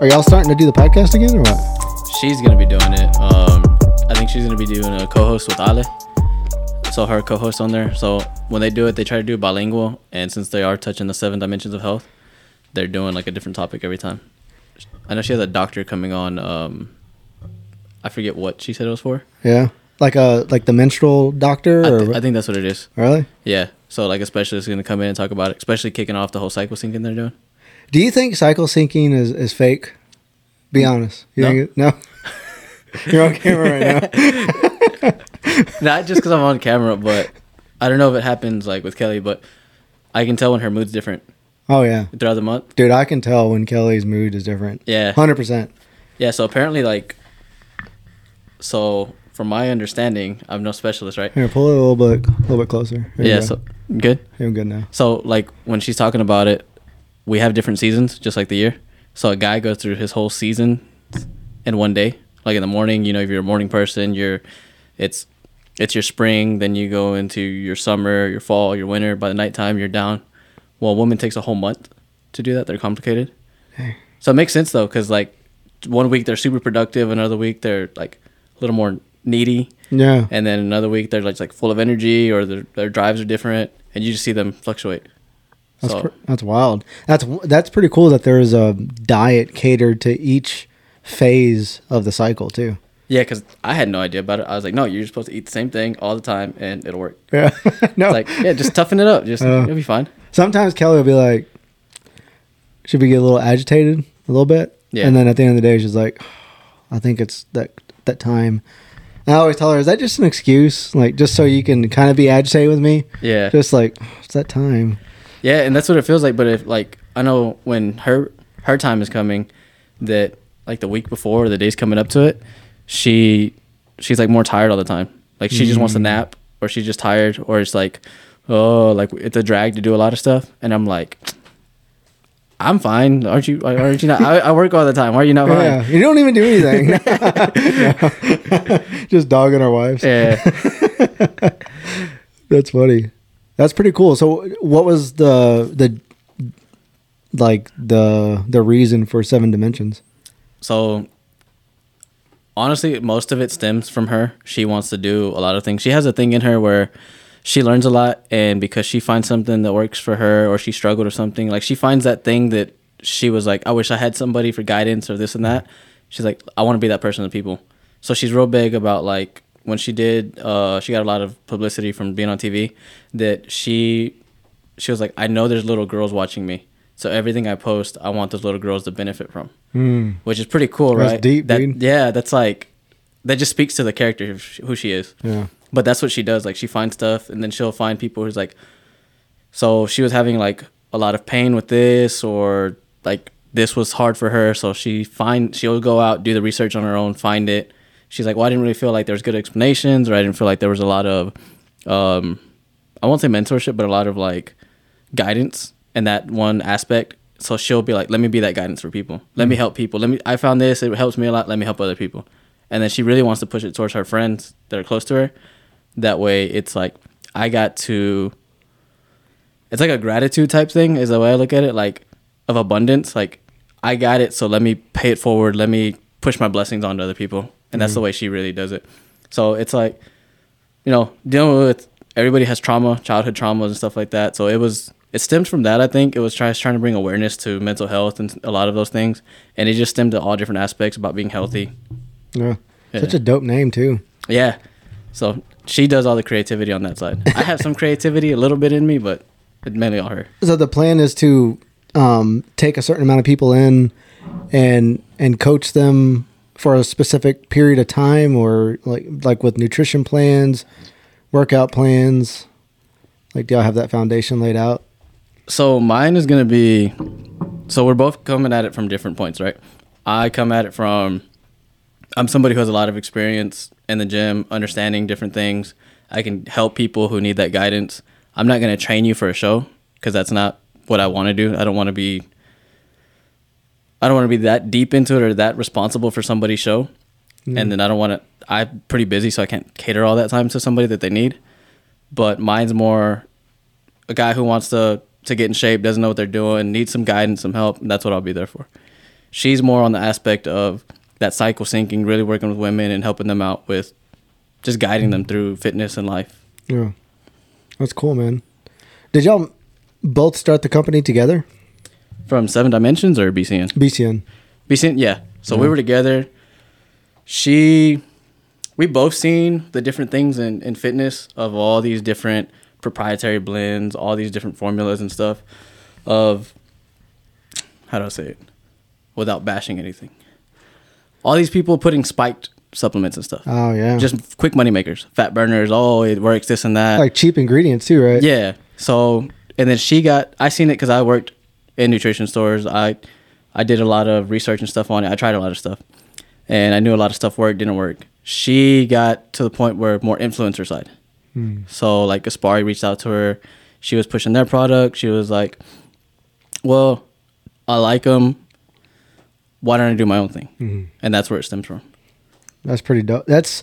Are y'all starting to do the podcast again or what? She's gonna be doing it. Um, I think she's gonna be doing a co-host with Ale. So her co-host on there. So when they do it, they try to do bilingual, and since they are touching the seven dimensions of health, they're doing like a different topic every time. I know she has a doctor coming on. Um, I forget what she said it was for. Yeah. Like a like the menstrual doctor I, or th- I think that's what it is. really? Yeah. So like a specialist is gonna come in and talk about it, especially kicking off the whole cycle syncing they're doing. Do you think cycle syncing is, is fake? Be honest. You No. think no. You're on camera right now. Not just because I'm on camera, but I don't know if it happens like with Kelly, but I can tell when her mood's different Oh yeah, throughout the month. dude, I can tell when Kelly's mood is different. Yeah. Hundred percent. Yeah, so apparently, like, so from my understanding, I'm no specialist, right? Here, pull it a little bit, a little bit closer. There you Yeah, so good. I'm good now. So, like, when she's talking about it, we have different seasons, just like the year. So, a guy goes through his whole season in one day. Like in the morning, you know, if you're a morning person, you're, it's, it's your spring. Then you go into your summer, your fall, your winter. By the nighttime, you're down. Well, a woman takes a whole month to do that. They're complicated. So it makes sense though, because like one week they're super productive, another week they're like a little more needy, Yeah. and then another week they're like like full of energy or their their drives are different, and you just see them fluctuate. That's So pr- that's wild. That's that's pretty cool that there is a diet catered to each phase of the cycle too. yeah, because I had no idea about it. I was like, no, you're just supposed to eat the same thing all the time, and it'll work. Yeah. no. It's like, yeah, just toughen it up. Just Uh. it'll be fine. Sometimes Kelly will be like, should we get a little agitated a little bit? Yeah. And then at the end of the day, she's like, I think it's that that time. And I always tell her, is that just an excuse? Like, just so you can kind of be agitated with me? Yeah, Just like, it's that time. Yeah, and that's what it feels like. But if like I know when her her time is coming, that like the week before, or the days coming up to it, she she's like more tired all the time. Like she just wants to mm. nap, or she's just tired, or it's like, oh, like it's a drag to do a lot of stuff. And I'm like, I'm fine. Aren't you? Aren't you not? I, I work all the time. Why are you not fine? Yeah. You don't even do anything. just dogging our wives. Yeah. That's funny. That's pretty cool. So, what was the the like the the reason for seven dimensions? So honestly, most of it stems from her. She wants to do a lot of things. She has a thing in her where she learns a lot and because she finds something that works for her or she struggled or something, like she finds that thing that she was like, I wish I had somebody for guidance or this and that. She's like, I want to be that person to people. So she's real big about like when she did uh she got a lot of publicity from being on TV that she she was like, I know there's little girls watching me. So everything I post, I want those little girls to benefit from which is pretty cool, That's right? deep, that, dude. Yeah, that's like that just speaks to the character of who she is. Yeah. But that's what she does. Like she finds stuff, and then she'll find people who's like. So she was having like a lot of pain with this, or like this was hard for her. So she find she'll go out do the research on her own, find it. She's like, well, I didn't really feel like there was good explanations, or I didn't feel like there was a lot of, um, I won't say mentorship, but a lot of like guidance in that one aspect. So she'll be like, let me be that guidance for people. Let me help people. Let me. I found this. It helps me a lot. Let me help other people. And then she really wants to push it towards her friends that are close to her. That way, it's like I got to. It's like a gratitude type thing, is the way I look at it. Like of abundance. Like I got it, so let me pay it forward. Let me push my blessings onto other people, and that's the way she really does it. So it's like, you know, dealing with everybody has trauma, childhood traumas and stuff like that. So it was it stemmed from that. I think it was trying trying to bring awareness to mental health and a lot of those things, and it just stemmed to all different aspects about being healthy. Yeah. Yeah. Such a dope name too. Yeah. So she does all the creativity on that side. I have some creativity, a little bit in me, but mainly all her. So the plan is to um, take a certain amount of people in and and coach them for a specific period of time, or like like with nutrition plans, workout plans. Like, do y'all have that foundation laid out? So mine is gonna be. So we're both coming at it from different points, right? I come at it from. I'm somebody who has a lot of experience in the gym, understanding different things. I can help people who need that guidance. I'm not gonna train you for a show because that's not what I want to do. I don't want to be. I don't want to be that deep into it or that responsible for somebody's show, mm-hmm. and then I don't want to. I'm pretty busy, so I can't cater all that time to somebody that they need. But mine's more a guy who wants to to get in shape, doesn't know what they're doing, needs some guidance, some help. And that's what I'll be there for. she's more on the aspect of that cycle syncing, really working with women and helping them out with just guiding them through fitness and life. Yeah. That's cool, man. Did y'all both start the company together? From Seven Dimensions or BCN? BCN. BCN, yeah. So we were together. She, we both seen the different things in, in fitness of all these different proprietary blends, all these different formulas and stuff. Of how do I say it without bashing anything? All these people putting spiked supplements and stuff. Oh yeah. Just quick money makers, fat burners. Oh, it works. This and that. like cheap ingredients too, right? Yeah. So and then she got I seen it because I worked in nutrition stores. I I did a lot of research and stuff on it. I tried a lot of stuff, and I knew a lot of stuff worked, didn't work. She got to the point where more influencer side. Hmm. So like Gaspari reached out to her. She was pushing their product. She was like, "Well, I like them. Why don't I do my own thing?" Hmm. And that's where it stems from. That's pretty dope. That's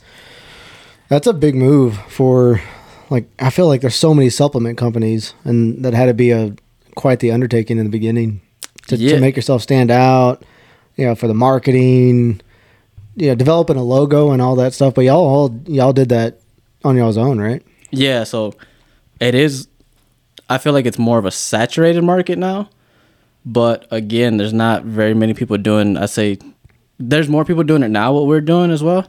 that's a big move for like I feel like there's so many supplement companies and that had to be a quite the undertaking in the beginning to, Yeah. to make yourself stand out, you know, for the marketing, you know, developing a logo and all that stuff. But y'all all y'all did that on y'all's own, right? Yeah, so it is. I feel like it's more of a saturated market now, but again, there's not very many people doing. I say there's more people doing it now. What we're doing as well,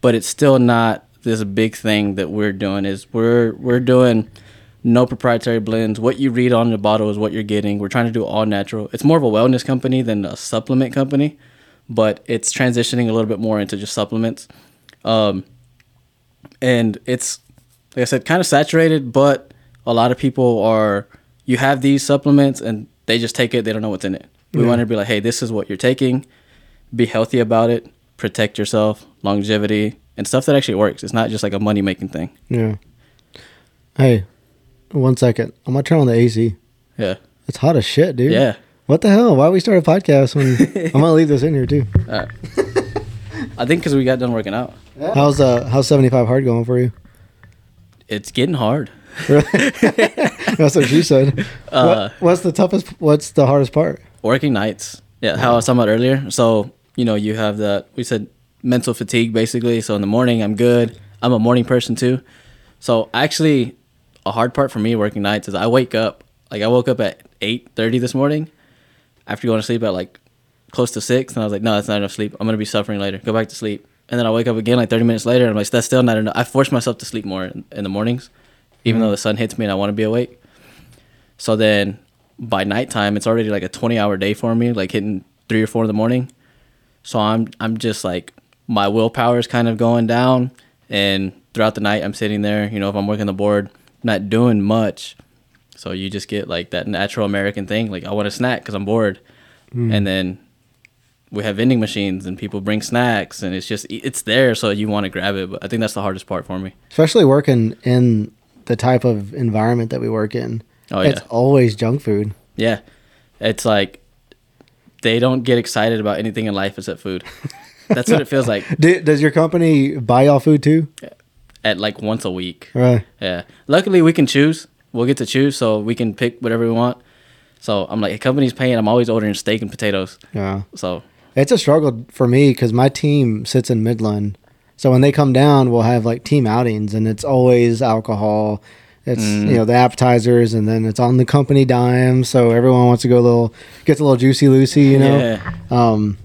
but it's still not this big thing that we're doing. Is we're we're doing no proprietary blends. What you read on the bottle is what you're getting. We're trying to do all natural. It's more of a wellness company than a supplement company, but it's transitioning a little bit more into just supplements. Um, and it's like I said, kind of saturated, but a lot of people are you have these supplements and they just take it, they don't know what's in it. We Yeah. want to be like, hey, this is what you're taking. Be healthy about it, protect yourself, longevity, and stuff that actually works. It's not just like a money making thing. Yeah. Hey, one second. I'm gonna turn on the AC. Yeah. It's hot as shit, dude. Yeah. What the hell? Why we start a podcast when I'm gonna leave this in here too? All right. I think because we got done working out. How's uh how's 75 hard going for you? It's getting hard. That's what she said. Uh, what, what's the toughest? What's the hardest part? working nights. Yeah, how I was talking about earlier. So, you know, you have that, we said mental fatigue basically. So in the morning, I'm good. I'm a morning person too. So actually, a hard part for me working nights is I wake up, like I woke up at 8.30 this morning after going to sleep at like close to 6. And I was like, no, that's not enough sleep. I'm going to be suffering later. Go back to sleep. And then I wake up again like 30 minutes later and I'm like, that's still not enough. I force myself to sleep more in, in the mornings, even though mm-hmm. the sun hits me and I want to be awake. So then by nighttime, it's already like a 20 hour day for me, like hitting three or four in the morning. So I'm I'm just like my willpower is kind of going down, and throughout the night I'm sitting there. You know, if I'm working the board, not doing much. So you just get like that natural American thing, like I want a snack because I'm bored, mm. and then we have vending machines and people bring snacks, and it's just it's there, so you want to grab it. But I think that's the hardest part for me. Especially working in the type of environment that we work in. Oh It's yeah, always junk food. yeah. It's like they don't get excited about anything in life except food. That's what it feels like Do, does your company buy y'all food too? At like once a week. Right. Yeah. Luckily, we can choose. We'll get to choose, so we can pick whatever we want. So I'm like, the company's paying. I'm always ordering steak and potatoes. Yeah. So It's a struggle for me because my team sits in Midland. So when they come down, we'll have like team outings, and it's always alcohol. It's Mm. you know the appetizers, and then it's on the company dime. So everyone wants to go a little, gets a little juicy loosey, you know. yeah, Um,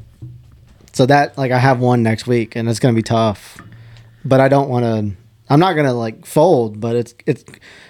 so that like I have one next week, and it's gonna be tough. But I don't want to. I'm not gonna like fold, but it's it's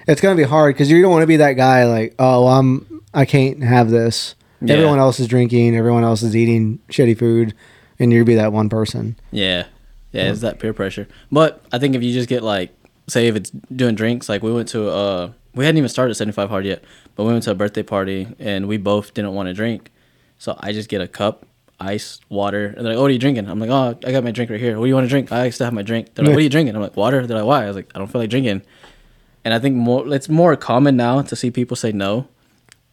it's gonna be hard because you don't want to be that guy like, oh, I'm I can't have this. Yeah. Everyone else is drinking, everyone else is eating shitty food, and you'd be that one person. yeah, yeah. It's that peer pressure. But I think if you just get like, say, if it's doing drinks, like we went to uh, we hadn't even started 75 hard yet, but we went to a birthday party and we both didn't want to drink, so I just get a cup. Ice, water, and they're like, "Oh, what are you drinking?" I'm like, "Oh, I got my drink right here. What do you want to drink?" I still have my drink. They're like, "What are you drinking?" I'm like, "Water." They're like, "Why?" I was like, "I don't feel like drinking." and I think more it's more common now to see people say no,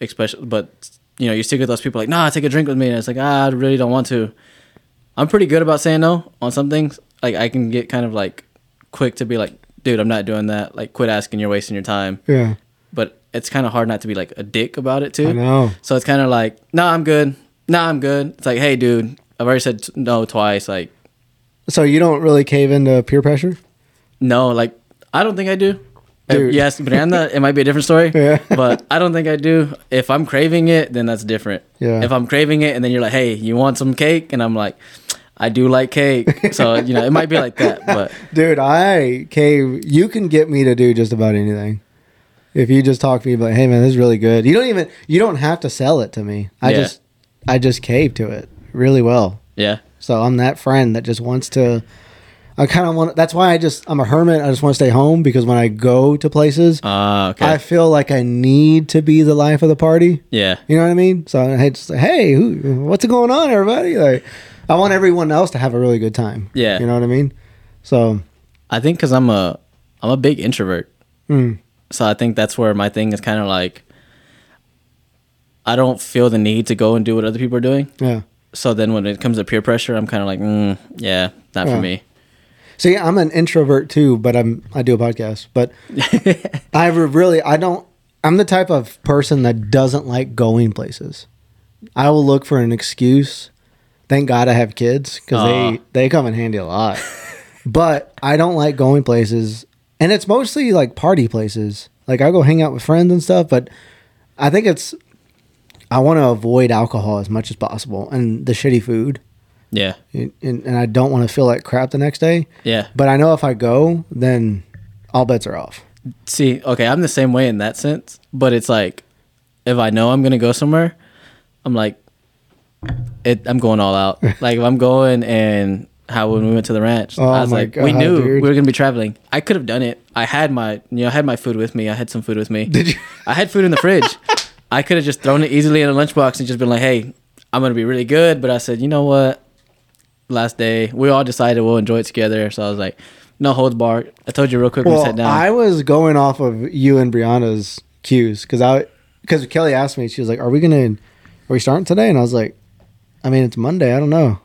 especially. But you know, you still get those people like, "Nah, take a drink with me," and it's like, "Ah, I really don't want to." I'm pretty good about saying no on some things. Like I can get kind of like quick to be like, "Dude, I'm not doing that." Like, quit asking. You're wasting your time. Yeah, But it's kind of hard not to be like a dick about it too. I know. So it's kind of like, "Nah, I'm good." Nah, I'm good. It's like, hey, dude, I've already said t- no twice. Like, So you don't really cave into peer pressure? no, like, I don't think I do. If Dude. ask Brianda, it might be a different story. Yeah. But I don't think I do. If I'm craving it, then that's different. Yeah. If I'm craving it and then you're like, hey, you want some cake? And I'm like, I do like cake. So, you know, it might be like that. But Dude, I cave. You can get me to do just about anything. If you just talk to me about, hey man, this is really good. You don't even you don't have to sell it to me. I Yeah. just I just cave to it really well. yeah. So I'm that friend that just wants to. I kind of want. That's why I just I'm a hermit. I just want to stay home because when I go to places, Ah, okay. I feel like I need to be the life of the party. yeah. You know what I mean? So I to say, hey, who, what's going on, everybody? Like, I want everyone else to have a really good time. Yeah. You know what I mean? So, I think because I'm a I'm a big introvert, mm, so I think that's where my thing is kind of like I don't feel the need to go and do what other people are doing. yeah. So then when it comes to peer pressure, I'm kind of like, mm, yeah, not Yeah. for me. See, I'm an introvert too, but I'm I do a podcast. But I really I don't. I'm the type of person that doesn't like going places. I will look for an excuse. Thank God I have kids because Aw. they they come in handy a lot. but I don't like going places, and it's mostly like party places. Like I go hang out with friends and stuff, but I think it's I want to avoid alcohol as much as possible and the shitty food, Yeah, and, and I don't want to feel like crap the next day. yeah. But I know if I go, then all bets are off. See, okay, I'm the same way in that sense, but it's like if I know I'm gonna go somewhere, I'm like, it. I'm going all out. like if I'm going and how when we went to the ranch, Oh I was like, we knew dude. we were gonna be traveling. I could have done it. I had my, you know, I had my food with me. I had some food with me. Did you? I had food in the fridge. I could have just thrown it easily in a lunchbox and just been like, "Hey, I'm gonna be really good." But I said, you know what? Last day, we all decided we'll enjoy it together. So I was like, no holds barred. I told you real quick when we sat down. I was going off of you and Brianda's cues because I because Kelly asked me, she was like, "Are we gonna? Are we starting today?" And I was like, "I mean, it's Monday. I don't know.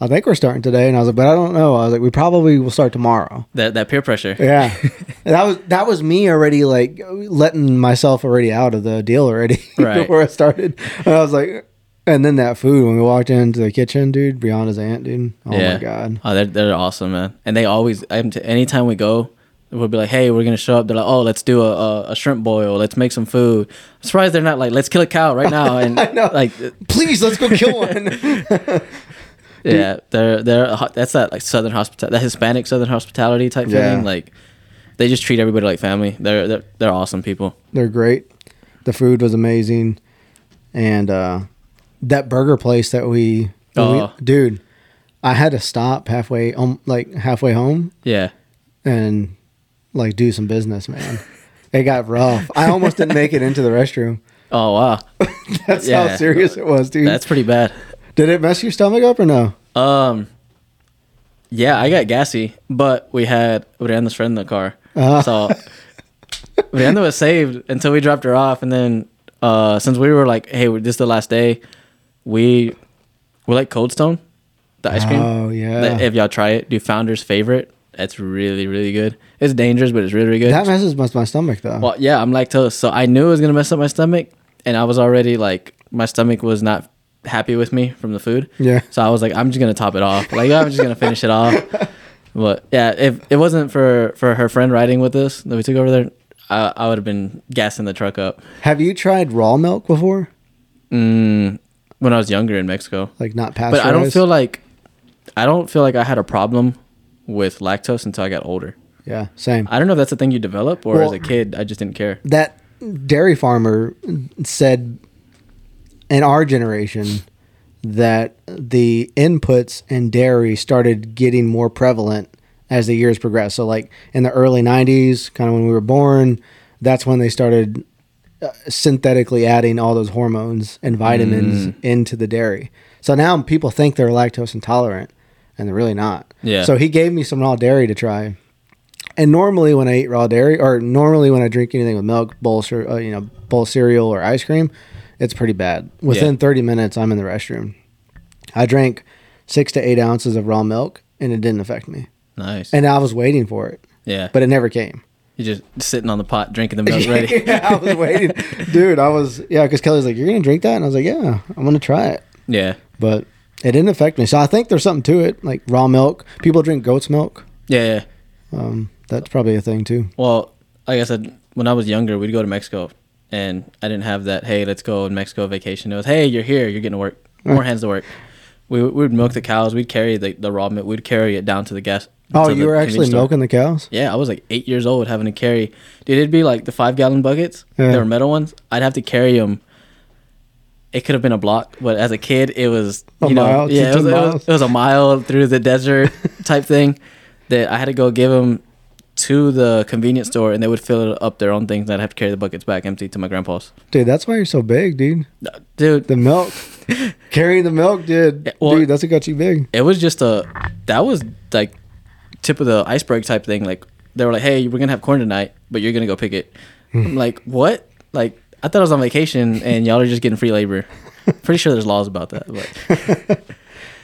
I think we're starting today." And I was like, "But I don't know." I was like, "We probably will start tomorrow." that that peer pressure. Yeah, that was that was me already like letting myself already out of the deal already Right. before I started. And I was like, and then that food when we walked into the kitchen, dude, Brianda's aunt, dude. Oh yeah. my god. Oh, they're they're awesome, man. And they always, anytime we go, we'll be like, hey, we're gonna show up. They're like, oh, let's do a, a, a shrimp boil. Let's make some food. I'm surprised they're not like, let's kill a cow right now. And I know. like, Please, let's go kill one. Yeah, they're they're that's that like southern hospitality, that Hispanic southern hospitality type Yeah. thing. Like, they just treat everybody like family. They're they're they're awesome people. They're great. The food was amazing, and uh, that burger place that we, Oh. we- dude, I had to stop halfway, um, like halfway home, Yeah, and like do some business, man. it got rough. I almost didn't make it into the restroom. Oh wow, That's how serious it was, dude. that's pretty bad. Did it mess your stomach up or no? Um, yeah, I got gassy, but we had Brianda's friend in the car, Uh. so Brianda was saved until we dropped her off, and then uh, since we were like, hey, this is the last day, we we like Cold Stone, the ice cream. Oh yeah, If y'all try it, do Founder's favorite. It's really really good. It's dangerous, but it's really really good. that messes with my stomach though. Well, yeah, I'm lactose, so I knew it was gonna mess up my stomach, and I was already like, my stomach was not happy with me from the food. Yeah. So I was like, I'm just gonna top it off. Like I'm just gonna finish it off. But yeah, if it wasn't for for her friend riding with us that we took over there, I, I would have been gassing the truck up. Have you tried raw milk before? Mm, when I was younger in Mexico, Like not pasteurized. but? I don't feel like I don't feel like I had a problem with lactose until I got older. Yeah, same. I don't know if that's a thing you develop or Well- as a kid I just didn't care. that dairy farmer said in our generation that the inputs in dairy started getting more prevalent as the years progressed. So, like in the early 90s, kind of when we were born, that's when they started uh, synthetically adding all those hormones and vitamins into the dairy. So now people think they're lactose intolerant and they're really not. Yeah. So he gave me some raw dairy to try. And normally when I eat raw dairy, or normally when I drink anything with milk, bowl, uh, you know, bowl cereal or ice cream, it's pretty bad. Within 30 minutes, I'm in the restroom. I drank six to eight ounces of raw milk, and it didn't affect me. Nice. And I was waiting for it, yeah. but it never came. You're just sitting on the pot drinking the milk ready. yeah, I was waiting, dude. I was yeah, because Kelly's like, "You're gonna drink that," and I was like, "Yeah, I'm gonna try it." Yeah. but it didn't affect me. So I think there's something to it. Like raw milk, people drink goat's milk. Yeah. Yeah. Um, that's probably a thing too. Well, like I said, when I was younger, we'd go to Mexico, and I didn't have that. Hey, let's go in Mexico vacation. It was, hey, you're here, you're getting to work, more hands to work. We we would milk the cows. We'd carry the, the raw milk. We'd carry it down to the gas. Oh, you were actually milking the cows? Yeah, I was like eight years old having to carry. Dude, it'd be like the five gallon buckets. Yeah. They were metal ones. I'd have to carry them. It could have been a block, but as a kid, it was A you know mile, yeah, it was, it, was, it was a mile through the desert type thing that I had to go give them to the convenience store, and they would fill it up their own things. And I'd have to carry the buckets back empty to my grandpa's. Dude, that's why you're so big, dude. Uh, dude, The milk. Carrying the milk, dude. Well- dude, that's what got you big. it was just a that was like tip of the iceberg type thing. Like they were like, "Hey, we're gonna have corn tonight, but you're gonna go pick it." Hmm. I'm like, "What?" Like I thought I was on vacation and y'all are just getting free labor. Pretty sure there's laws about that, but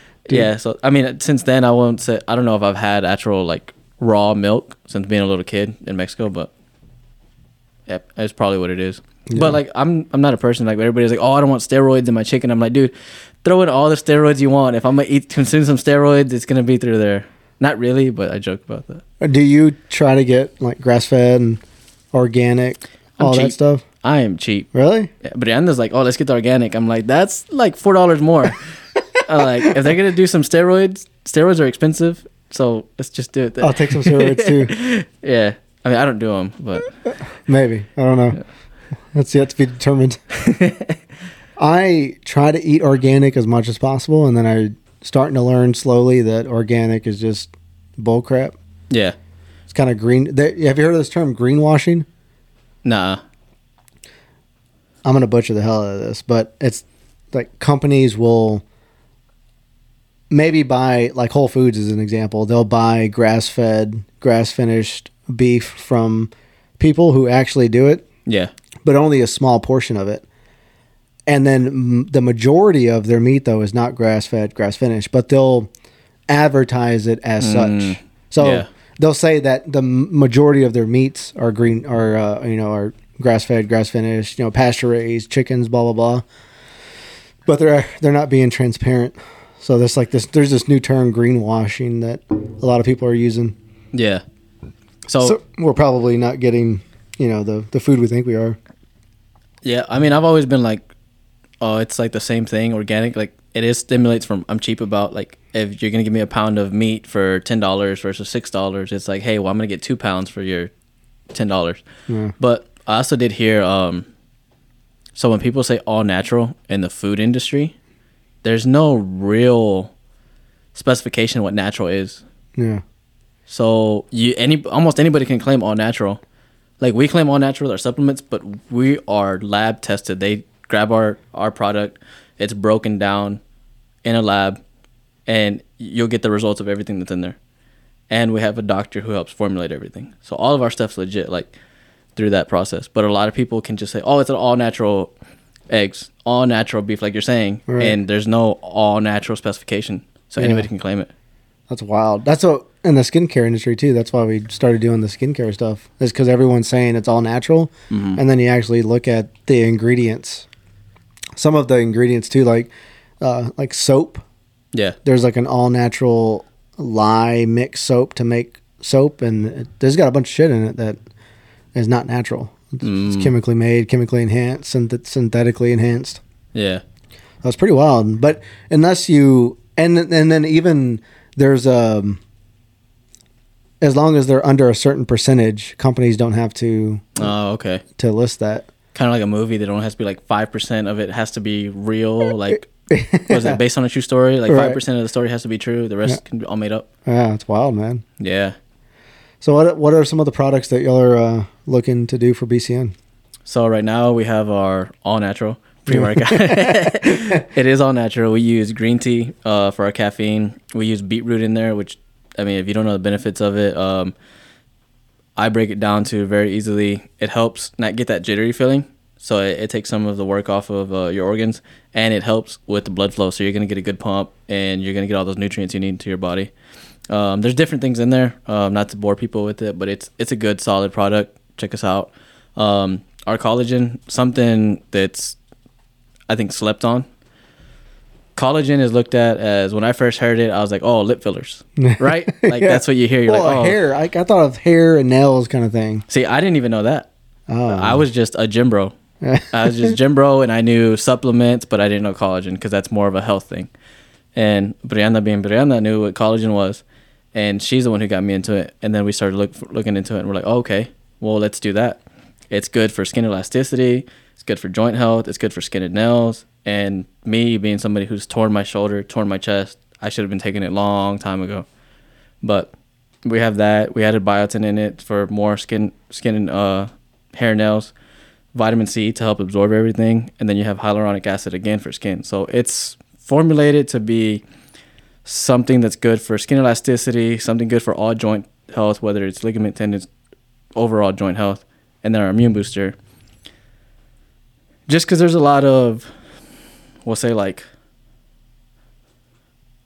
yeah. So I mean, since then I won't say I don't know if I've had actual like raw milk since being a little kid in Mexico, but yeah, that's probably what it is. Yeah. But like I'm I'm not a person like everybody's like, oh, I don't want steroids in my chicken. I'm like, dude, throw in all the steroids you want. If I'm gonna eat consume some steroids, it's gonna be through there. Not really, but I joke about that. Uh, do you try to get like grass fed and organic, I'm all that stuff? I am cheap. Really? Yeah, But like, oh, let's get the organic. I'm like, that's like four dollars more. I'm like, if they're gonna do some steroids, steroids are expensive, so let's just do it. Then. I'll take some steroids too. yeah, I mean, I don't do them, but Maybe. I don't know. That's yet to be determined. I try to eat organic as much as possible, and then I'm starting to learn slowly that organic is just bull crap. yeah, It's kind of green. They, have you heard of this term greenwashing? nah, I'm gonna butcher the hell out of this, but it's like companies will maybe buy like Whole Foods as an example. They'll buy grass fed, grass finished beef from people who actually do it, yeah, but only a small portion of it. And then mm, the majority of their meat though is not grass fed, grass finished, but they'll advertise it as Mm, such. So yeah. they'll say that the m- majority of their meats are green, are uh, you know, are grass fed, grass finished, you know, pasture raised, chickens, blah blah blah. But they're they're not being transparent. So there's like this. There's this new term, greenwashing, that a lot of people are using. yeah. So, So we're probably not getting, you know, the the food we think we are. yeah, I mean, I've always been like, oh, it's like the same thing, organic. Like it is stimulates from. I'm cheap about like if you're gonna give me a pound of meat for ten dollars versus six dollars, it's like, hey, well, I'm gonna get two pounds for your ten dollars. Yeah. But I also did hear, um, so when people say all natural in the food industry, there's no real specification of what natural is. Yeah. So you any almost anybody can claim all natural. Like we claim all natural our supplements, but we are lab tested. They grab our our product, it's broken down in a lab, and you'll get the results of everything that's in there. And we have a doctor who helps formulate everything. So all of our stuff's legit, like through that process. But a lot of people can just say, "Oh, it's an all natural eggs, all natural beef," like you're saying, Right. and there's no all natural specification, so Yeah. anybody can claim it. That's wild. That's what in the skincare industry too. That's why we started doing the skincare stuff. Is because everyone's saying it's all natural, Mhm. and then you actually look at the ingredients. Some of the ingredients too, like uh, like soap. Yeah. There's like an all natural lye mix soap to make soap, and it, there's got a bunch of shit in it that is not natural. It's, it's Mm. chemically made, chemically enhanced, synth- synthetically enhanced. Yeah. That's pretty wild. But unless you and and then even there's um as long as they're under a certain percentage, companies don't have to Oh, okay. to list that. Kind of like a movie that only has to be like five percent of it has to be real. Like, was it based on a true story? Like Right. five percent of the story has to be true. The rest Yeah. can be all made up. Yeah, it's wild, man. Yeah. So what what are some of the products that y'all are uh, looking to do for BCN? So right now we have our all natural pre workout. it is all natural. We use green tea uh, for our caffeine. We use beetroot in there, which I mean, if you don't know the benefits of it, um, I break it down to very easily. It helps not get that jittery feeling. So it, it takes some of the work off of uh, your organs, and it helps with the blood flow. So you're gonna get a good pump, and you're gonna get all those nutrients you need to your body. Um, there's different things in there. Um, not to bore people with it, but it's it's a good solid product. Check us out. Um, our collagen, something that's I think slept on. collagen is looked at as when I first heard it, I was like, oh, lip fillers, right? Like Yeah. that's what you hear. You're well, like, oh, hair. I, I thought of hair and nails kind of thing. see, I didn't even know that. Oh, I was just a gym bro. I was just gym bro, and I knew supplements, but I didn't know collagen because that's more of a health thing. And Brianda, being Brianda, knew what collagen was, and she's the one who got me into it. And then we started look, looking into it, and we're like, oh, okay, well, let's do that. It's good for skin elasticity. It's good for joint health. It's good for skin and nails. And me being somebody who's torn my shoulder, torn my chest, I should have been taking it long time ago. But we have that. We added biotin in it for more skin, skin and uh, hair, nails vitamin C to help absorb everything, and then you have hyaluronic acid again for skin. So it's formulated to be something that's good for skin elasticity, something good for all joint health, whether it's ligament, tendons, overall joint health, and then our immune booster. Just because there's a lot of, we'll say like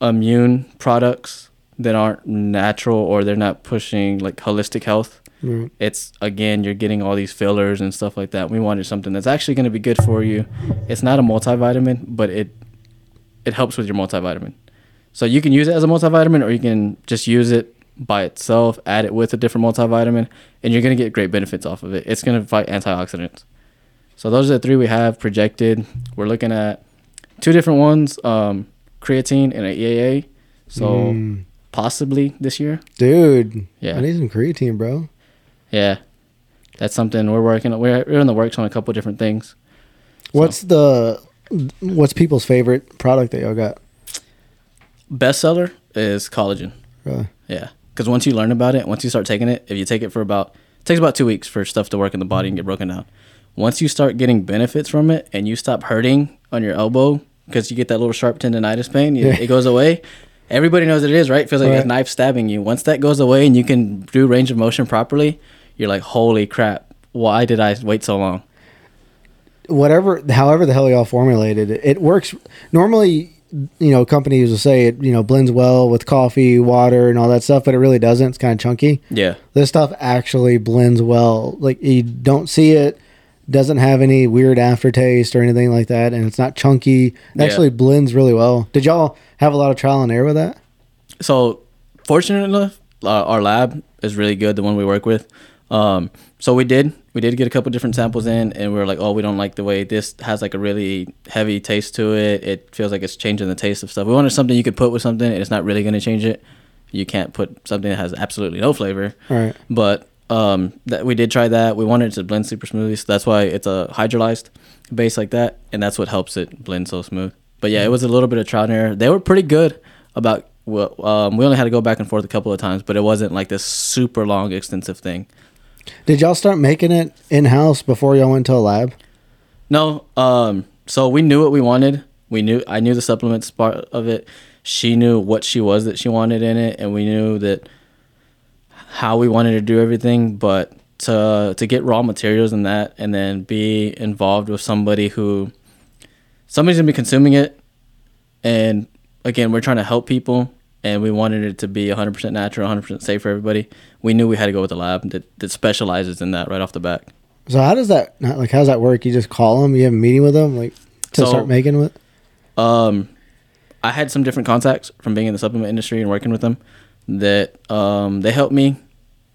immune products that aren't natural or they're not pushing like holistic health Right. it's again you're getting all these fillers and stuff like that we wanted something that's actually going to be good for you it's not a multivitamin but it it helps with your multivitamin so you can use it as a multivitamin or you can just use it by itself add it with a different multivitamin and you're going to get great benefits off of it it's going to fight antioxidants so those are the three we have projected we're looking at two different ones um, creatine and an eaa so Mm. possibly this year dude. Yeah. I need some creatine, bro. Yeah, that's something we're working. on. We're we're in the works on a couple different things. What's the what's people's favorite product that y'all got? Bestseller is collagen. Really? Yeah, because once you learn about it, once you start taking it, if you take it for about it takes about two weeks for stuff to work in the body and get mm-hmm. broken down. Once you start getting benefits from it and you stop hurting on your elbow because you get that little sharp tendonitis pain, Yeah. it goes away. Everybody knows what it is, right? Feels like a knife stabbing you. Once that goes away and you can do range of motion properly, you're like, holy crap! Why did I wait so long? whatever, however the hell y'all formulated it, it works. Normally, you know, companies will say it, you know, blends well with coffee, water, and all that stuff, but it really doesn't. It's kind of chunky. Yeah, This stuff actually blends well. Like you don't see it, doesn't have any weird aftertaste or anything like that, and it's not chunky. It Yeah. actually blends really well. Did y'all have a lot of trial and error with that? so fortunate enough uh, our lab is really good the one we work with um, so we did we did get a couple different samples in and we were like oh we don't like the way this has like a really heavy taste to it it feels like it's changing the taste of stuff we wanted something you could put with something and it's not really going to change it you can't put something that has absolutely no flavor right. but um, that we did try that. We wanted it to blend super smoothly, so that's why it's a hydrolyzed base like that, and that's what helps it blend so smooth. But yeah, it was a little bit of trial and error. They were pretty good about. Well, um, we only had to go back and forth a couple of times, but it wasn't like this super long, extensive thing. Did y'all start making it in house before y'all went to a lab? No, um, so we knew what we wanted. We knew I knew the supplements part of it. She knew what she was that she wanted in it, and we knew that how we wanted to do everything. But to to get raw materials and that, and then be involved with somebody who somebody's gonna be consuming it, and again, we're trying to help people, and we wanted it to be 100% natural, 100% safe for everybody. We knew we had to go with a lab that, that specializes in that right off the bat. So how does that like? How does that work? You just call them. You have a meeting with them, like to So- start making with. Um, I had some different contacts from being in the supplement industry and working with them that um, they helped me.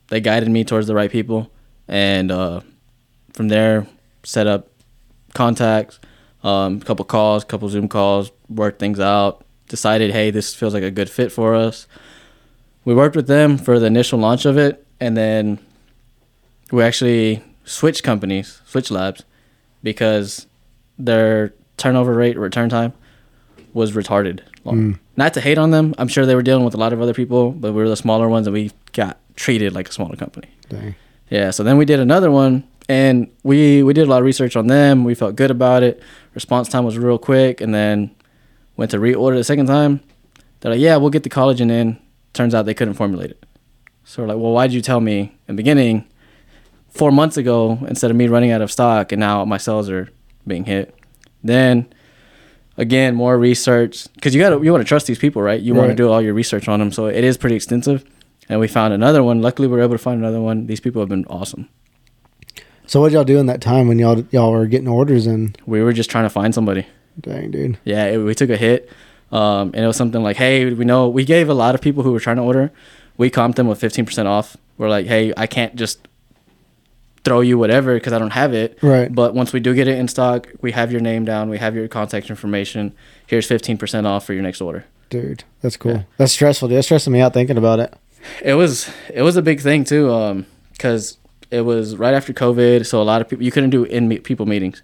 They guided me towards the right people, and uh, from there, set up contacts, um, a couple calls, couple Zoom calls, worked things out. Decided, hey, this feels like a good fit for us. We worked with them for the initial launch of it, and then we actually switched companies, switched labs, because their turnover rate, return time, was retarded. long. Hmm. Not to hate on them, I'm sure they were dealing with a lot of other people, but we were the smaller ones, and we got treated like a smaller company. Dang. Yeah, so then we did another one, and we we did a lot of research on them. We felt good about it. Response time was real quick, and then went to reorder the second time. They're like, "Yeah, we'll get the collagen in." Turns out they couldn't formulate it. So we're like, "Well, why did you tell me in the beginning, four months ago, instead of me running out of stock, and now my cells are being hit?" Then again, more research because you got to you want to trust these people, right? You want to do all your research on them, so it is pretty extensive. And we found another one. Luckily, we were able to find another one. These people have been awesome. So what y'all do in that time when y'all y'all were getting orders in? We were just trying to find somebody. Dang, dude. Yeah, it, we took a hit, um, and it was something like, hey, we know we gave a lot of people who were trying to order, we comped them with fifteen percent off. We're like, hey, I can't just throw you whatever because I don't have it. Right. But once we do get it in stock, we have your name down, we have your contact information. Here's fifteen percent off for your next order. Dude, that's cool. Yeah. That's stressful, dude. That's stressing me out thinking about it. It was it was a big thing too, um, because it was right after COVID, so a lot of people you couldn't do in meet people meetings.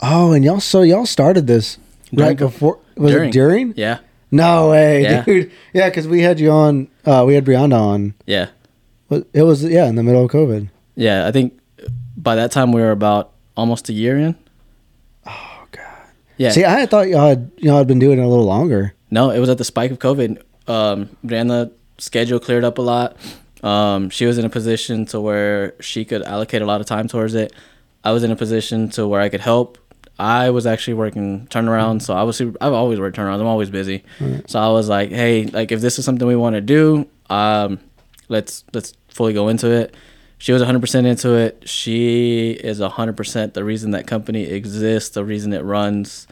Oh, and y'all, so y'all started this right before? Was during. it during? Yeah, No way, Yeah. dude. Yeah, because we had you on. Uh, we had Brianda on. yeah, It was yeah in the middle of COVID. yeah. I think by that time we were about almost a year in. Oh god. Yeah. See, I thought y'all had y'all had been doing it a little longer. No, it was at the spike of COVID. Um, Brianda schedule cleared up a lot. Um, she was in a position to where she could allocate a lot of time towards it. I was in a position to where I could help. I was actually working turnaround, so I was super, I've always worked turnarounds. I'm always busy, so I was like, hey, like if this is something we want to do, um, let's let's fully go into it. She was 100% into it. She is 100% the reason that company exists, the reason it runs,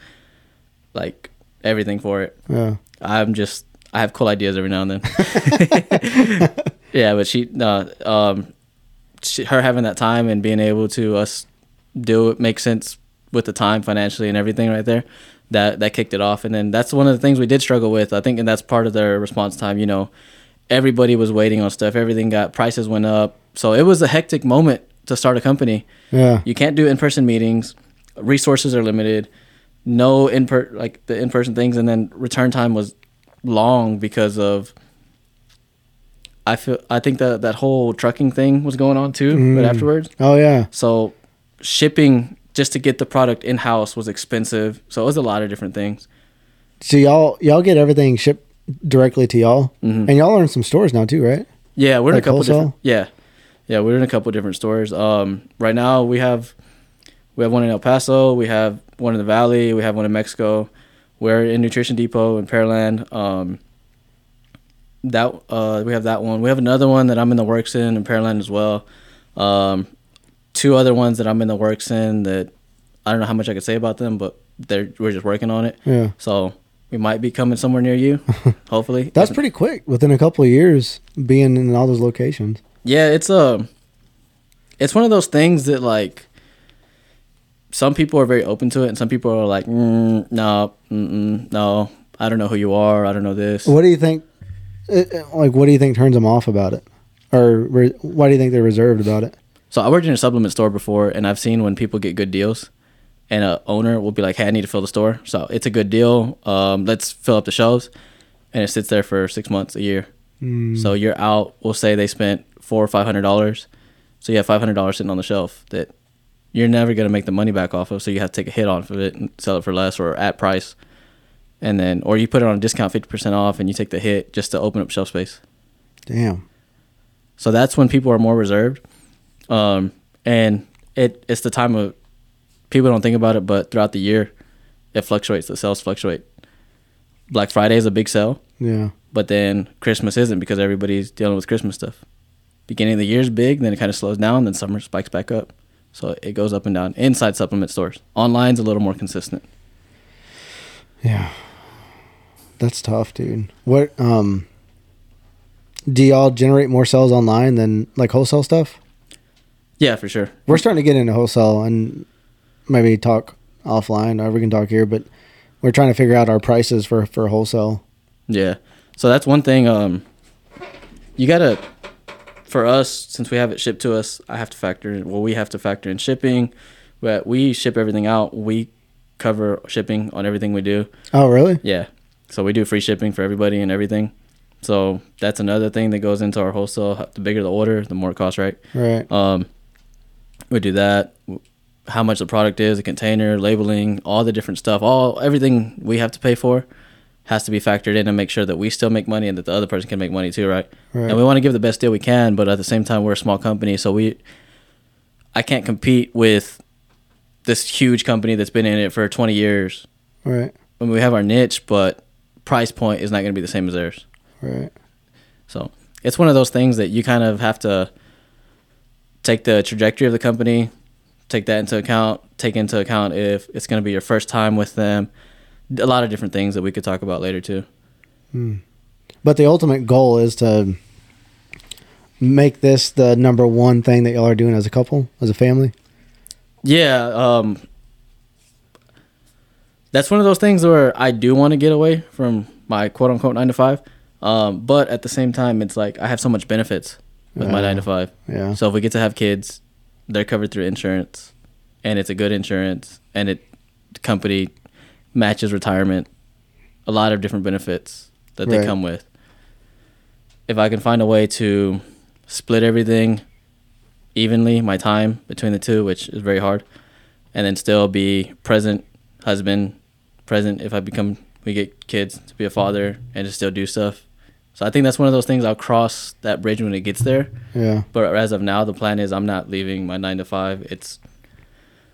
like everything for it. Yeah. I'm just I have cool ideas every now and then. yeah, but she no um she, her having that time and being able to us do it make sense with the time financially and everything right there. That that kicked it off and then that's one of the things we did struggle with. I think and that's part of their response time, you know. Everybody was waiting on stuff. Everything got prices went up. So it was a hectic moment to start a company. Yeah. You can't do in-person meetings. Resources are limited. No in per like the in-person things, and then return time was long because of. I feel I think that that whole trucking thing was going on too, but Mm. afterwards, Oh yeah. so shipping just to get the product in house was expensive. So it was a lot of different things. So y'all y'all get everything shipped directly to y'all, Mhm. and y'all are in some stores now too, right? Yeah, we're Like in a couple wholesale? different. Yeah, yeah, we're in a couple different stores. Um, right now we have we have one in El Paso, we have one in the Valley, we have one in Mexico. We're in Nutrition Depot in Pearland. Um, that uh, we have that one. We have another one that I'm in the works in in Pearland as well. Um, two other ones that I'm in the works in that I don't know how much I could say about them, but they're we're just working on it. Yeah. So we might be coming somewhere near you, hopefully. That's pretty quick. Within a couple of years, being in all those locations. Yeah, it's a it's one of those things that like some people are very open to it and some people are like mm, no no i don't know who you are i don't know this What do you think? uh, uh, Like, what do you think turns them off about it, or why do you think they're reserved about it? So i worked in a supplement store before and i've seen when people get good deals and a owner will be like hey i need to fill the store. So it's a good deal. Um, let's fill up the shelves and it sits there for six months a year. Mm, so you're out. We'll say they spent four or five hundred dollars. So you have five hundred dollars sitting on the shelf that you're never going to make the money back off of. So you have to take a hit off of it and sell it for less or at price. And then or you put it on a discount 50% off and you take the hit just to open up shelf space. Damn. so that's when people are more reserved um, and it it's the time of people don't think about it but throughout the year it fluctuates the sales fluctuate black friday is a big sale Yeah. but then Christmas isn't because everybody's dealing with Christmas stuff. Beginning of the year is big, then it kind of slows down, then summer spikes back up. So it goes up and down inside supplement stores. Online's a little more consistent. Yeah. That's tough, dude. What um do y'all generate more sales online than like wholesale stuff? Yeah, for sure. We're starting to get into wholesale and maybe talk offline or we can talk here, but we're trying to figure out our prices for for wholesale. Yeah. So that's one thing. Um, you gotta, for us, since we have it shipped to us, I have to factor in. Well, we have to factor in shipping. But we ship everything out. We cover shipping on everything we do. Oh, really? Yeah. So we do free shipping for everybody and everything. So that's another thing that goes into our wholesale. The bigger the order, the more it costs, right? Right. Um, we do that. How much the product is, the container, labeling, all the different stuff, all everything we have to pay for has to be factored in and make sure that we still make money and that the other person can make money too, right? Right. And we want to give the best deal we can, but at the same time, we're a small company, so we, I can't compete with this huge company that's been in it for 20 years. Right. I mean, we have our niche, but price point is not going to be the same as theirs. Right. So it's one of those things that you kind of have to take the trajectory of the company, take that into account. Take into account if it's going to be your first time with them. A lot of different things that we could talk about later too. But the ultimate goal is to make this the number one thing that y'all are doing as a couple, as a family. Yeah, um that's one of those things where I do want to get away from my quote unquote nine to five. Um, but at the same time it's like I have so much benefits with my nine to five. Yeah. So if we get to have kids, they're covered through insurance and it's a good insurance and it the company matches retirement. A lot of different benefits that they Right. come with. If I can find a way to split everything evenly, my time between the two, which is very hard, and then still be present husband, present if I become we get kids to be a father and to still do stuff. So I think that's one of those things I'll cross that bridge when it gets there. Yeah. But as of now, the plan is I'm not leaving my nine to five. It's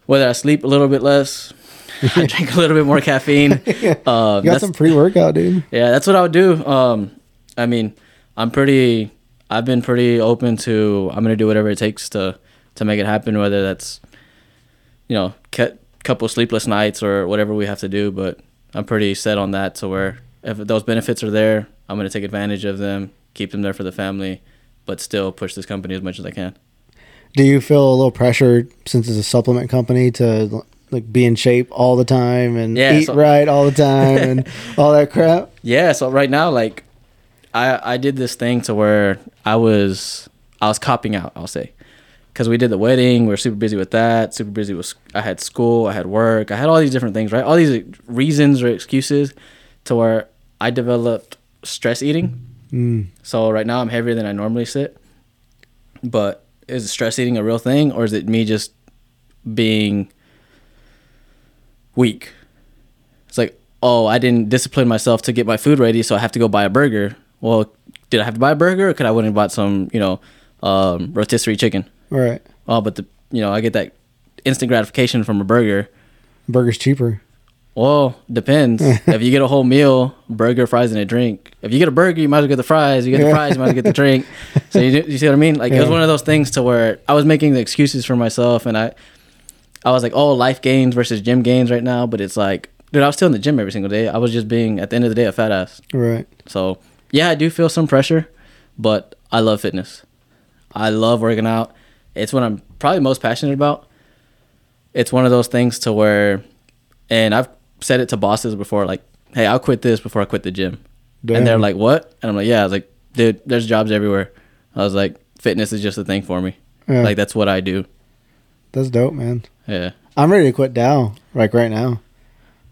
whether I sleep a little bit less, I drink a little bit more caffeine. Uh, You got some pre workout, dude. yeah, that's what I would do. Um, I mean, I'm pretty. I've been pretty open to. I'm gonna do whatever it takes to to make it happen. Whether that's, you know, couple sleepless nights or whatever we have to do. But I'm pretty set on that. To where if those benefits are there, I'm gonna take advantage of them, keep them there for the family, but still push this company as much as I can. Do you feel a little pressure since it's a supplement company to like be in shape all the time and Yeah, eat so- right all the time and all that crap? Yeah, so right now, like, I I did this thing to where I was I was copping out. I'll say, because we did the wedding, we were super busy with that. Super busy with I had school, I had work, I had all these different things, right? All these reasons or excuses, to where I developed stress eating. Mm. So right now I'm heavier than I normally sit. But is stress eating a real thing, or is it me just being weak? It's like, oh, I didn't discipline myself to get my food ready, so I have to go buy a burger. Well, did I have to buy a burger, or could I went and bought some, you know, um, rotisserie chicken? All right. Oh, but the you know I get that instant gratification from a burger. Burger's cheaper. Well, depends. if you get a whole meal, burger, fries, and a drink. If you get a burger, you might as well get the fries. You get the fries, you might as well get the drink. So you, you see what I mean? Like it was one of those things to where I was making the excuses for myself, and I, I was like, oh, life gains versus gym gains right now. But it's like, dude, I was still in the gym every single day. I was just being at the end of the day a fat ass. Right. So yeah, I do feel some pressure, but I love fitness. I love working out. It's what I'm probably most passionate about. It's one of those things to where, and I've said it to bosses before, like, "Hey, I'll quit this before I quit the gym," and they're like, "What?" And I'm like, "Yeah." I was like, "Dude, there's jobs everywhere." I was like, "Fitness is just a thing for me. Yeah. Like that's what I do." That's dope, man. Yeah. I'm ready to quit Dow, like right now.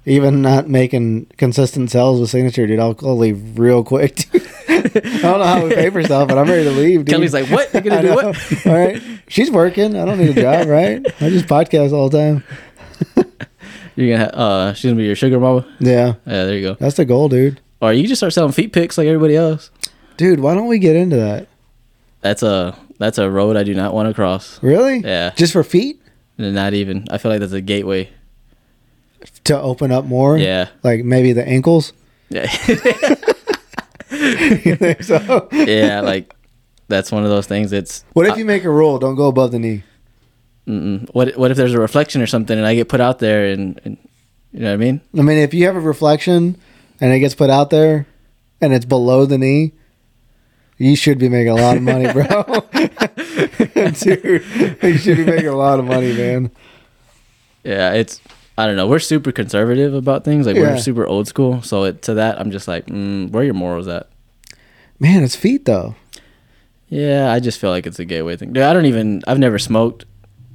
Even not making consistent sales with signature, dude. I'll, I'll leave real quick. I don't know how we pay for stuff, but I'm ready to leave. Dude. Kelly's like, "What? You're gonna do know. what?" All right. She's working. I don't need a job, right? I just podcast all the time. You're gonna, uh, she's gonna be your sugar mama. Yeah. Yeah, there you go. That's the goal, dude. Or you just start selling feet pics like everybody else. Dude, why don't we get into that? That's a that's a road I do not want to cross. Really? Yeah. Just for feet? Not even. I feel like that's a gateway. To open up more? Yeah. Like maybe the ankles? Yeah. you think so? yeah, like that's one of those things. It's What if you make a rule? Don't go above the knee. Mm-mm. what what if there's a reflection or something and I get put out there and, and you know what I mean? I mean, if you have a reflection and it gets put out there and it's below the knee, you should be making a lot of money, bro. Dude, you should be making a lot of money, man. Yeah, it's I don't know. We're super conservative about things. Like Yeah. we're super old school. So it, to that, I'm just like, mm, where are your morals at? Man, it's feet though. Yeah, I just feel like it's a gateway thing. Dude, I don't even. I've never smoked.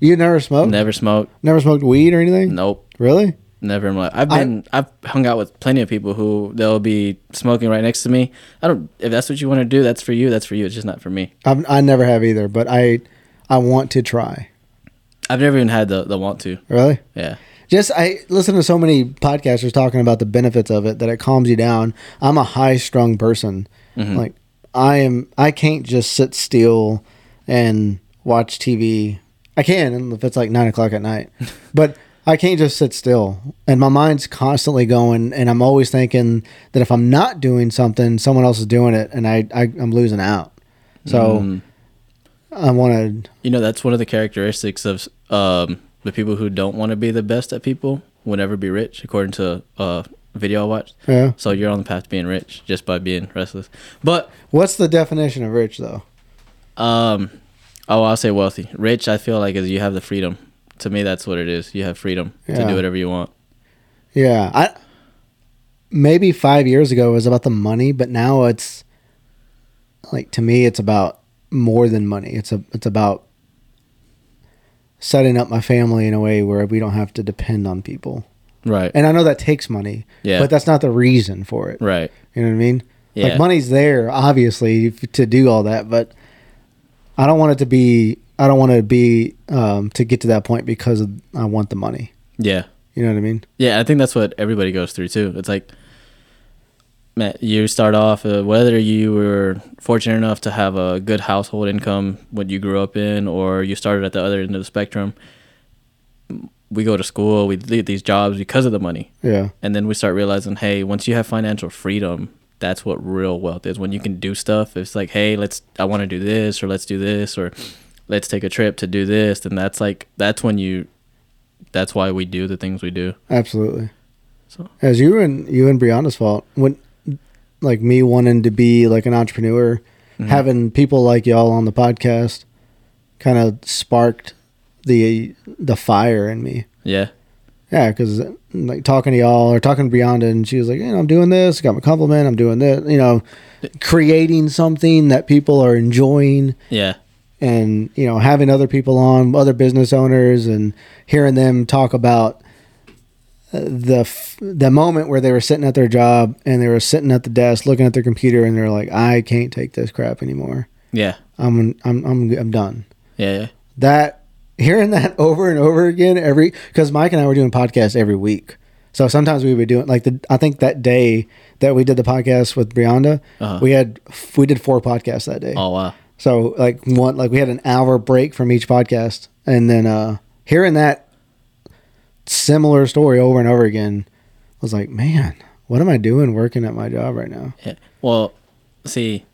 You never smoked? Never smoked. Never smoked weed or anything? Nope. Really? Never in my life. I've been I, have hung out with plenty of people who they'll be smoking right next to me. I don't if that's what you want to do, that's for you, that's for you. It's just not for me. I've, I never have either, but I I want to try. I've never even had the, the want to. Really? Yeah. Just I listen to so many podcasters talking about the benefits of it that it calms you down. I'm a high strung person. Mhm. Like I am I can't just sit still and watch TV. I can if it's like nine o'clock at night. but I can't just sit still. And my mind's constantly going and I'm always thinking that if I'm not doing something, someone else is doing it and I, I I'm losing out. So Mm. I wanted you know that's one of the characteristics of um, the people who don't want to be the best at people will never be rich, according to a video I watched. Yeah. So you're on the path to being rich just by being restless. But What's the definition of rich though? um, oh, I'll say wealthy. Rich, I feel like is you have the freedom. To me, that's what it is. You have freedom to do whatever you want. Yeah, I maybe five years ago it was about the money, but now it's like to me it's about more than money. It's a it's about setting up my family in a way where we don't have to depend on people. Right. And I know that takes money, Yeah. but that's not the reason for it. right. You know what I mean? Yeah. Like money's there, obviously, to do all that, but I don't want it to be. I don't want to be um, to get to that point because of, I want the money. Yeah. You know what I mean? Yeah, I think that's what everybody goes through too. It's like, man, you start off uh, whether you were fortunate enough to have a good household income, what you grew up in, or you started at the other end of the spectrum. We go to school, we lead these jobs because of the money, Yeah. and then we start realizing, hey, once you have financial freedom, that's what real wealth is. When you can do stuff, it's like, hey, let's, I want to do this, or let's do this, or let's take a trip to do this, and that's like, that's when you, that's why we do the things we do. Absolutely. So As you and you and Brianda's fault when like me wanting to be like an entrepreneur, Mhm. having people like y'all on the podcast kind of sparked the the fire in me. yeah. Yeah, because like talking to y'all or talking to Brianda, and she was like, you know, I'm doing this, got my compliment, I'm doing this, you know, creating something that people are enjoying Yeah. and you know having other people on other business owners and hearing them talk about uh, the f- the moment where they were sitting at their job and they were sitting at the desk looking at their computer and they're like I can't take this crap anymore. Yeah. I'm I'm I'm I'm done. Yeah. Yeah. That hearing that over and over again every cuz Mike and I were doing podcasts every week. So sometimes we would do it like the I think that day that we did the podcast with Brianda, Uh-huh. we had we did four podcasts that day. Oh wow. So like one like we had an hour break from each podcast and then uh hearing that similar story over and over again I was like, man, what am I doing working at my job right now? Yeah. Well, see,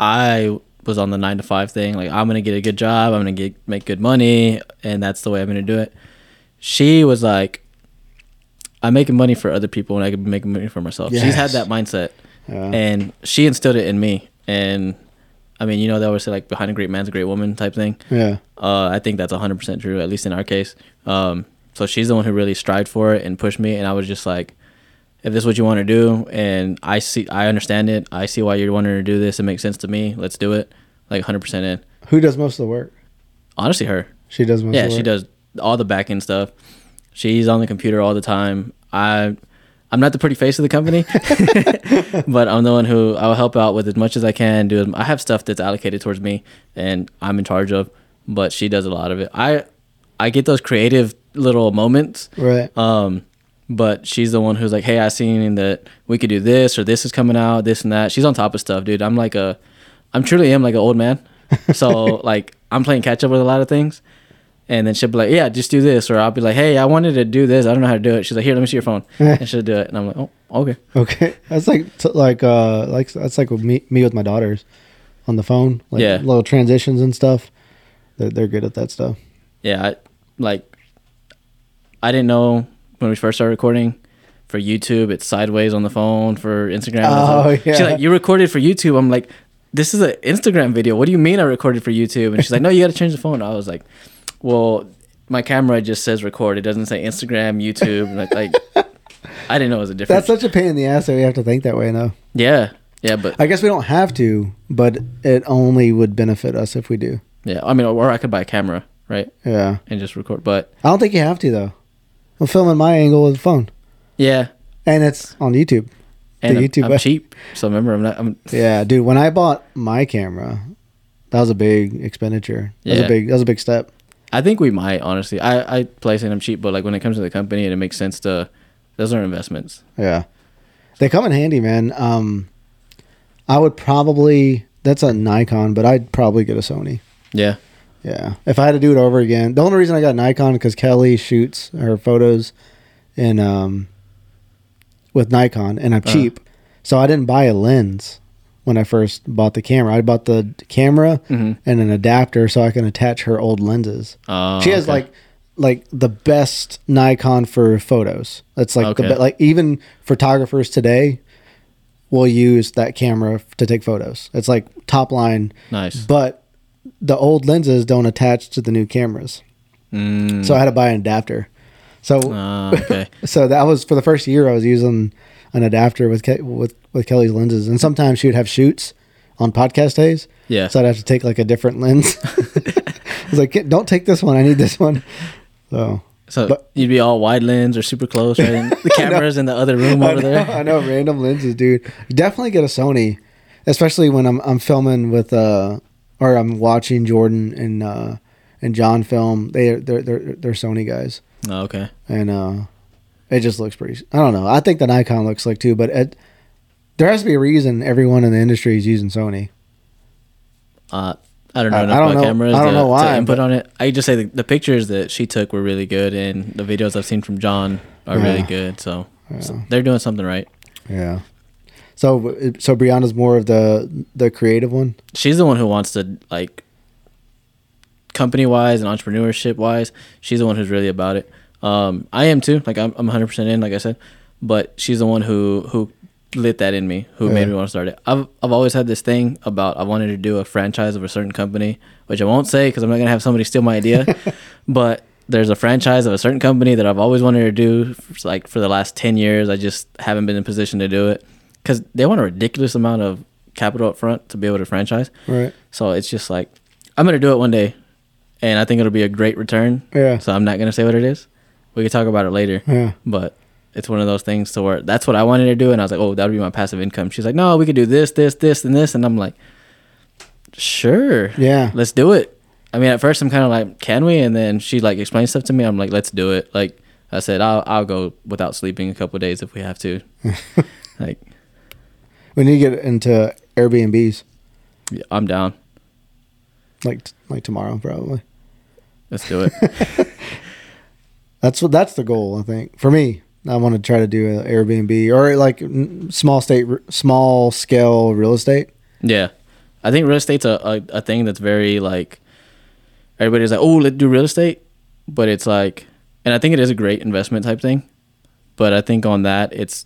I was on the nine to five thing. Like, I'm gonna get a good job. I'm gonna get make good money, and that's the way I'm gonna do it. She was like, I'm making money for other people, and I could be making money for myself. She's had that mindset, Yeah. and she instilled it in me. And I mean, you know, they always say like, behind a great man's a great woman type thing. yeah. Uh, I think that's 100% true, at least in our case. Um, so she's the one who really strived for it and pushed me, and I was just like, if this is what you want to do, and I see, I understand it, I see why you're wanting to do this, it makes sense to me. Let's do it, like 100% in. Who does most of the work? Honestly, her, She does most yeah, of the she does all the back end stuff. She's on the computer all the time. I, I'm not the pretty face of the company, but I'm the one who I'll help out with as much as I can. Do I have stuff that's allocated towards me, and I'm in charge of, but she does a lot of it. I, I get those creative little moments, Right. um, but she's the one who's like, "Hey, I seen that we could do this or this is coming out, this and that." She's on top of stuff, dude. I'm like a, I'm truly am like an old man, so like I'm playing catch up with a lot of things, and then she'll be like, "Yeah, just do this," or I'll be like, "Hey, I wanted to do this. I don't know how to do it." She's like, "Here, let me see your phone," and she'll do it, and I'm like, "Oh, okay." Okay. That's like t- like uh like that's like with me me with my daughters on the phone. Like Yeah. little transitions and stuff. They're they're good at that stuff. Yeah, I, like I didn't know when we first started recording for YouTube. It's sideways on the phone for Instagram. Oh, She's yeah. like, you recorded for YouTube. I'm like, this is an Instagram video. What do you mean I recorded for YouTube? And she's like, no, you got to change the phone. I was like, well, my camera just says record. It doesn't say Instagram, YouTube. And like, like I didn't know it was a difference. That's such a pain in the ass that we have to think that way now. yeah, yeah, but I guess we don't have to, but it only would benefit us if we do. yeah. I mean, or I could buy a camera, right, Yeah. and just record. But I don't think you have to though. I'm filming my angle with the phone, yeah, and it's on YouTube. and The I'm, YouTube I'm cheap, so remember, I'm not. I'm Yeah, dude. When I bought my camera, that was a big expenditure. That was Yeah. a big. That was a big step. I think we might honestly. I I play saying I'm cheap, but like when it comes to the company, and it makes sense to. Those are investments. Yeah, they come in handy, man. Um, I would probably. That's a Nikon, but I'd probably get a Sony. Yeah. Yeah, if I had to do it over again, the only reason I got Nikon because Kelly shoots her photos in um with Nikon, and I'm Uh. cheap, so I didn't buy a lens when I first bought the camera. I bought the camera Mm-hmm. and an adapter so I can attach her old lenses. Uh, she has okay. like like the best Nikon for photos. It's like the be- like even photographers today will use that camera to take photos. It's like top line, Nice. but the old lenses don't attach to the new cameras. Mm. So I had to buy an adapter. So Ah, okay. so that was for the first year I was using an adapter with Ke- with with Kelly's lenses, and sometimes she would have shoots on podcast days. Yeah. So I'd have to take like a different lens. I was like, don't take this one. I need this one. So So But- you'd be all wide lens or super close, right? And the camera's in the other room I over know, there. I know random lenses, dude. Definitely get a Sony, especially when I'm I'm filming with uh or I'm watching Jordan and uh and John film. They they're they're they're Sony guys, Oh, okay. and uh it just looks pretty. I don't know. I think the Nikon looks like too, but it, there has to be a reason everyone in the industry is using Sony. Uh, I don't know I- I don't know- cameras I don't to, know why, to input but- on it. I just say the, the pictures that she took were really good, and the videos I've seen from John are really good. So, so they're doing something right. Yeah. So so Brianda's more of the the creative one. She's the one who wants to like company wise and entrepreneurship wise. She's the one who's really about it. Um, I am too. Like I'm, I'm 100 percent in. Like I said, but she's the one who who lit that in me, who Yeah. made me want to start it. I've I've always had this thing about I wanted to do a franchise of a certain company, which I won't say because I'm not gonna have somebody steal my idea. but there's a franchise of a certain company that I've always wanted to do. For, like for the last 10 years, I just haven't been in position to do it because they want a ridiculous amount of capital up front to be able to franchise. Right. So it's just like I'm gonna do it one day, and I think it'll be a great return. Yeah. So I'm not gonna say what it is. We can talk about it later. Yeah. But it's one of those things to where that's what I wanted to do, and I was like, oh, that would be my passive income. She's like, no, we could do this, this, this, and this, and I'm like, sure, Yeah. let's do it. I mean, at first I'm kind of like, can we? And then she like explained stuff to me. I'm like, let's do it. Like I said, I'll I'll go without sleeping a couple of days if we have to. like We need to get into Airbnbs yeah, I'm down. like like tomorrow probably. Let's do it. That's what that's the goal I think for me. I want to try to do an Airbnb or like small state small scale real estate. Yeah, I think real estate's a, a, a thing that's very like everybody's like, oh, let's do real estate, but it's like, and I think it is a great investment type thing, but I think on that it's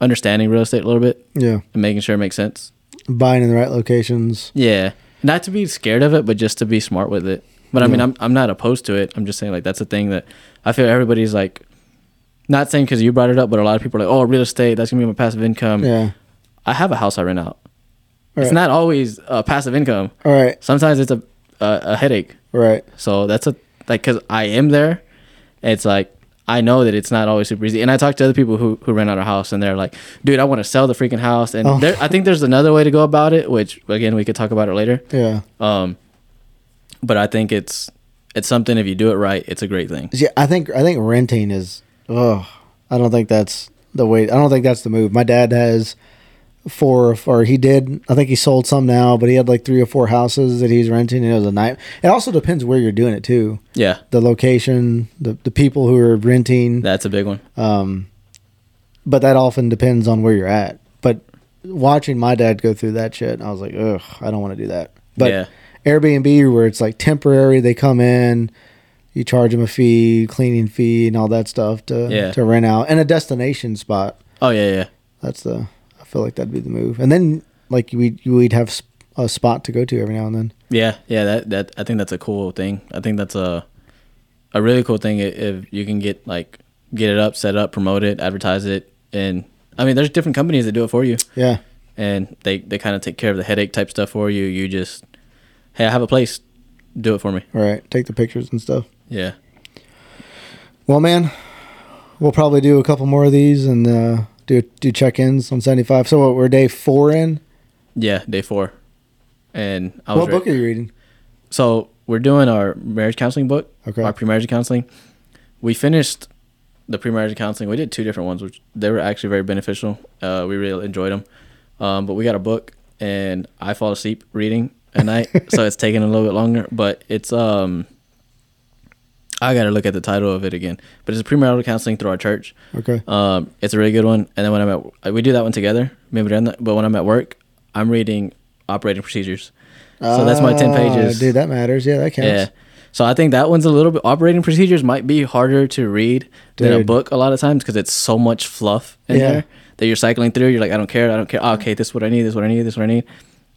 understanding real estate a little bit Yeah. and making sure it makes sense. Buying in the right locations. Yeah, not to be scared of it, but just to be smart with it. But I mean, I'm I'm not opposed to it. I'm just saying like that's a thing that I feel everybody's like. Not saying because you brought it up, but a lot of people are like, "Oh, real estate, that's gonna be my passive income." Yeah. I have a house I rent out. Right. It's not always uh, passive income. All right. Sometimes it's a a, a headache. Right. So that's a like because I am there. It's like I know that it's not always super easy. And I talked to other people who who rent out a house, and they're like, "Dude, I want to sell the freaking house." And Oh. there, I think there's another way to go about it, which again we could talk about it later. Yeah. Um, but I think it's it's something if you do it right, it's a great thing. Yeah, I think I think renting is. Oh, I don't think that's the way. I don't think that's the move. My dad has four, or he did. I think he sold some now, but he had like three or four houses that he's renting, and it was a night. It also depends where you're doing it too. Yeah, The location, the the people who are renting. that's a big one. Um, but that often depends on where you're at. But watching my dad go through that shit, I was like, ugh, I don't want to do that. But yeah, Airbnb where it's like temporary. They come in, you charge them a fee, cleaning fee, and all that stuff to Yeah. to rent out, and a destination spot. oh yeah, yeah, That's the. Feel like that'd be the move. And then like we we'd have a spot to go to every now and then. yeah, yeah. That that I think that's a cool thing. I think that's a a really cool thing if you can get like get it up, set up, promote it, advertise it, and I mean, there's different companies that do it for you. Yeah, and they they kind of take care of the headache type stuff for you. You just, hey, I have a place, do it for me. right. Take the pictures and stuff. Yeah, Well, man, we'll probably do a couple more of these and uh, do do check ins on seventy five. So what, we're day four in. yeah, day four, and I was What re- book are you reading? so we're doing our marriage counseling book, Okay. our pre-marriage counseling. We finished the pre-marriage counseling. We did two different ones, which they were actually very beneficial. Uh, we really enjoyed them. Um, but we got a book, and I fall asleep reading at night, so it's taking a little bit longer. But it's um, I got to look at the title of it again. But it's a premarital counseling through our church. Okay. Um, it's a really good one. And then when I'm at, we do that one together. Maybe that. But when I'm at work, I'm reading operating procedures. So that's my ten Ah, pages. Dude, that matters. Yeah, that counts. Yeah. So I think that one's a little bit operating procedures might be harder to read than a book a lot of times because it's so much fluff in Yeah. there that you're cycling through. You're like, I don't care, I don't care. Oh, okay, this is what I need, this is what I need, this is what I need,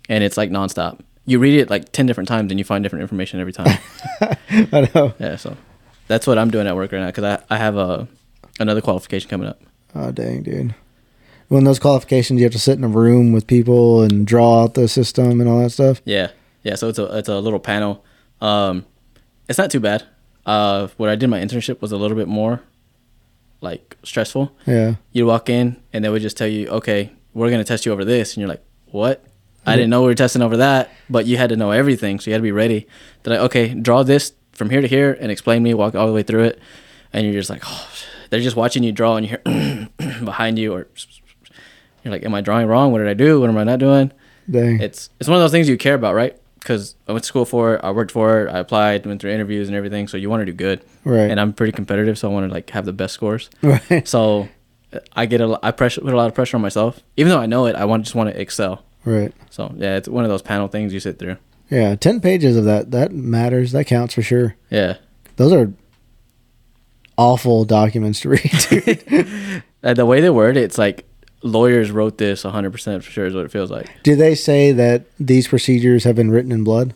and it's like nonstop. You read it like ten different times and you find different information every time. I know. yeah, so that's what I'm doing at work right now because I I have a another qualification coming up. Oh dang, dude. When those qualifications, you have to sit in a room with people and draw out the system and all that stuff. Yeah, yeah. So it's a it's a little panel. Um, it's not too bad. Uh, where I did my internship was a little bit more like stressful. Yeah. You walk in and they would just tell you, okay, we're gonna test you over this, and you're like, what? I didn't know we were testing over that, but you had to know everything, so you had to be ready. They're like, okay, draw this from here to here and explain me, walk all the way through it, and you're just like, oh, they're just watching you draw, and you hear behind you, or you're like, am I drawing wrong? What did I do? What am I not doing? Dang. it's it's one of those things you care about, right? Because I went to school for it, I worked for it, I applied, went through interviews and everything. So you want to do good, Right. And I'm pretty competitive, so I want to like have the best scores. right. So I get a I pressure put a lot of pressure on myself, even though I know it. I want just want to excel. Right. So yeah, it's one of those panel things you sit through. Yeah. Ten pages of that. That matters. That counts for sure. Yeah, Those are awful documents to read. uh, the way they word it, it's like lawyers wrote this 100 percent for sure is what it feels like. Do they say that these procedures have been written in blood?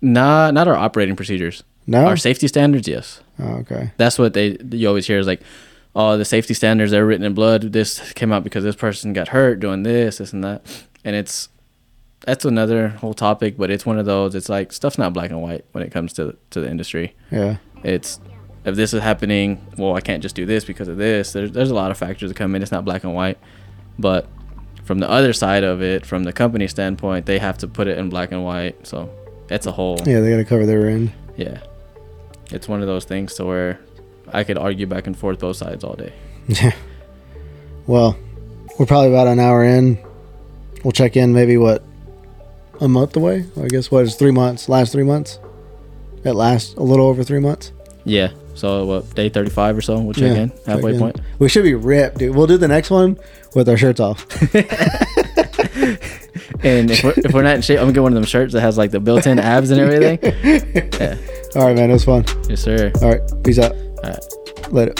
Nah, not our operating procedures. No. Our safety standards, yes. Oh, okay. That's what they you always hear is like, oh, the safety standards they're written in blood. This came out because this person got hurt doing this, this and that, and it's that's another whole topic. But it's one of those. It's like stuff's not black and white when it comes to to the industry. Yeah. It's if this is happening, well, I can't just do this because of this. There's there's a lot of factors that come in. It's not black and white, but from the other side of it, from the company standpoint, they have to put it in black and white. So it's a whole Yeah. They got to cover their end. yeah. It's one of those things to where I could argue back and forth both sides all day. Yeah. Well, we're probably about an hour in. We'll check in maybe what a month away. I guess what is three months? Last three months. At last, a little over three months. Yeah. So what day thirty five or so? We'll check Yeah, in check halfway in. point. We should be ripped, dude. We'll do the next one with our shirts off. And if we're, if we're not in shape, I'm gonna get one of them shirts that has like the built in abs and everything. Yeah. All right, man. It was fun. Yes, sir. All right. Peace out. All right. Later.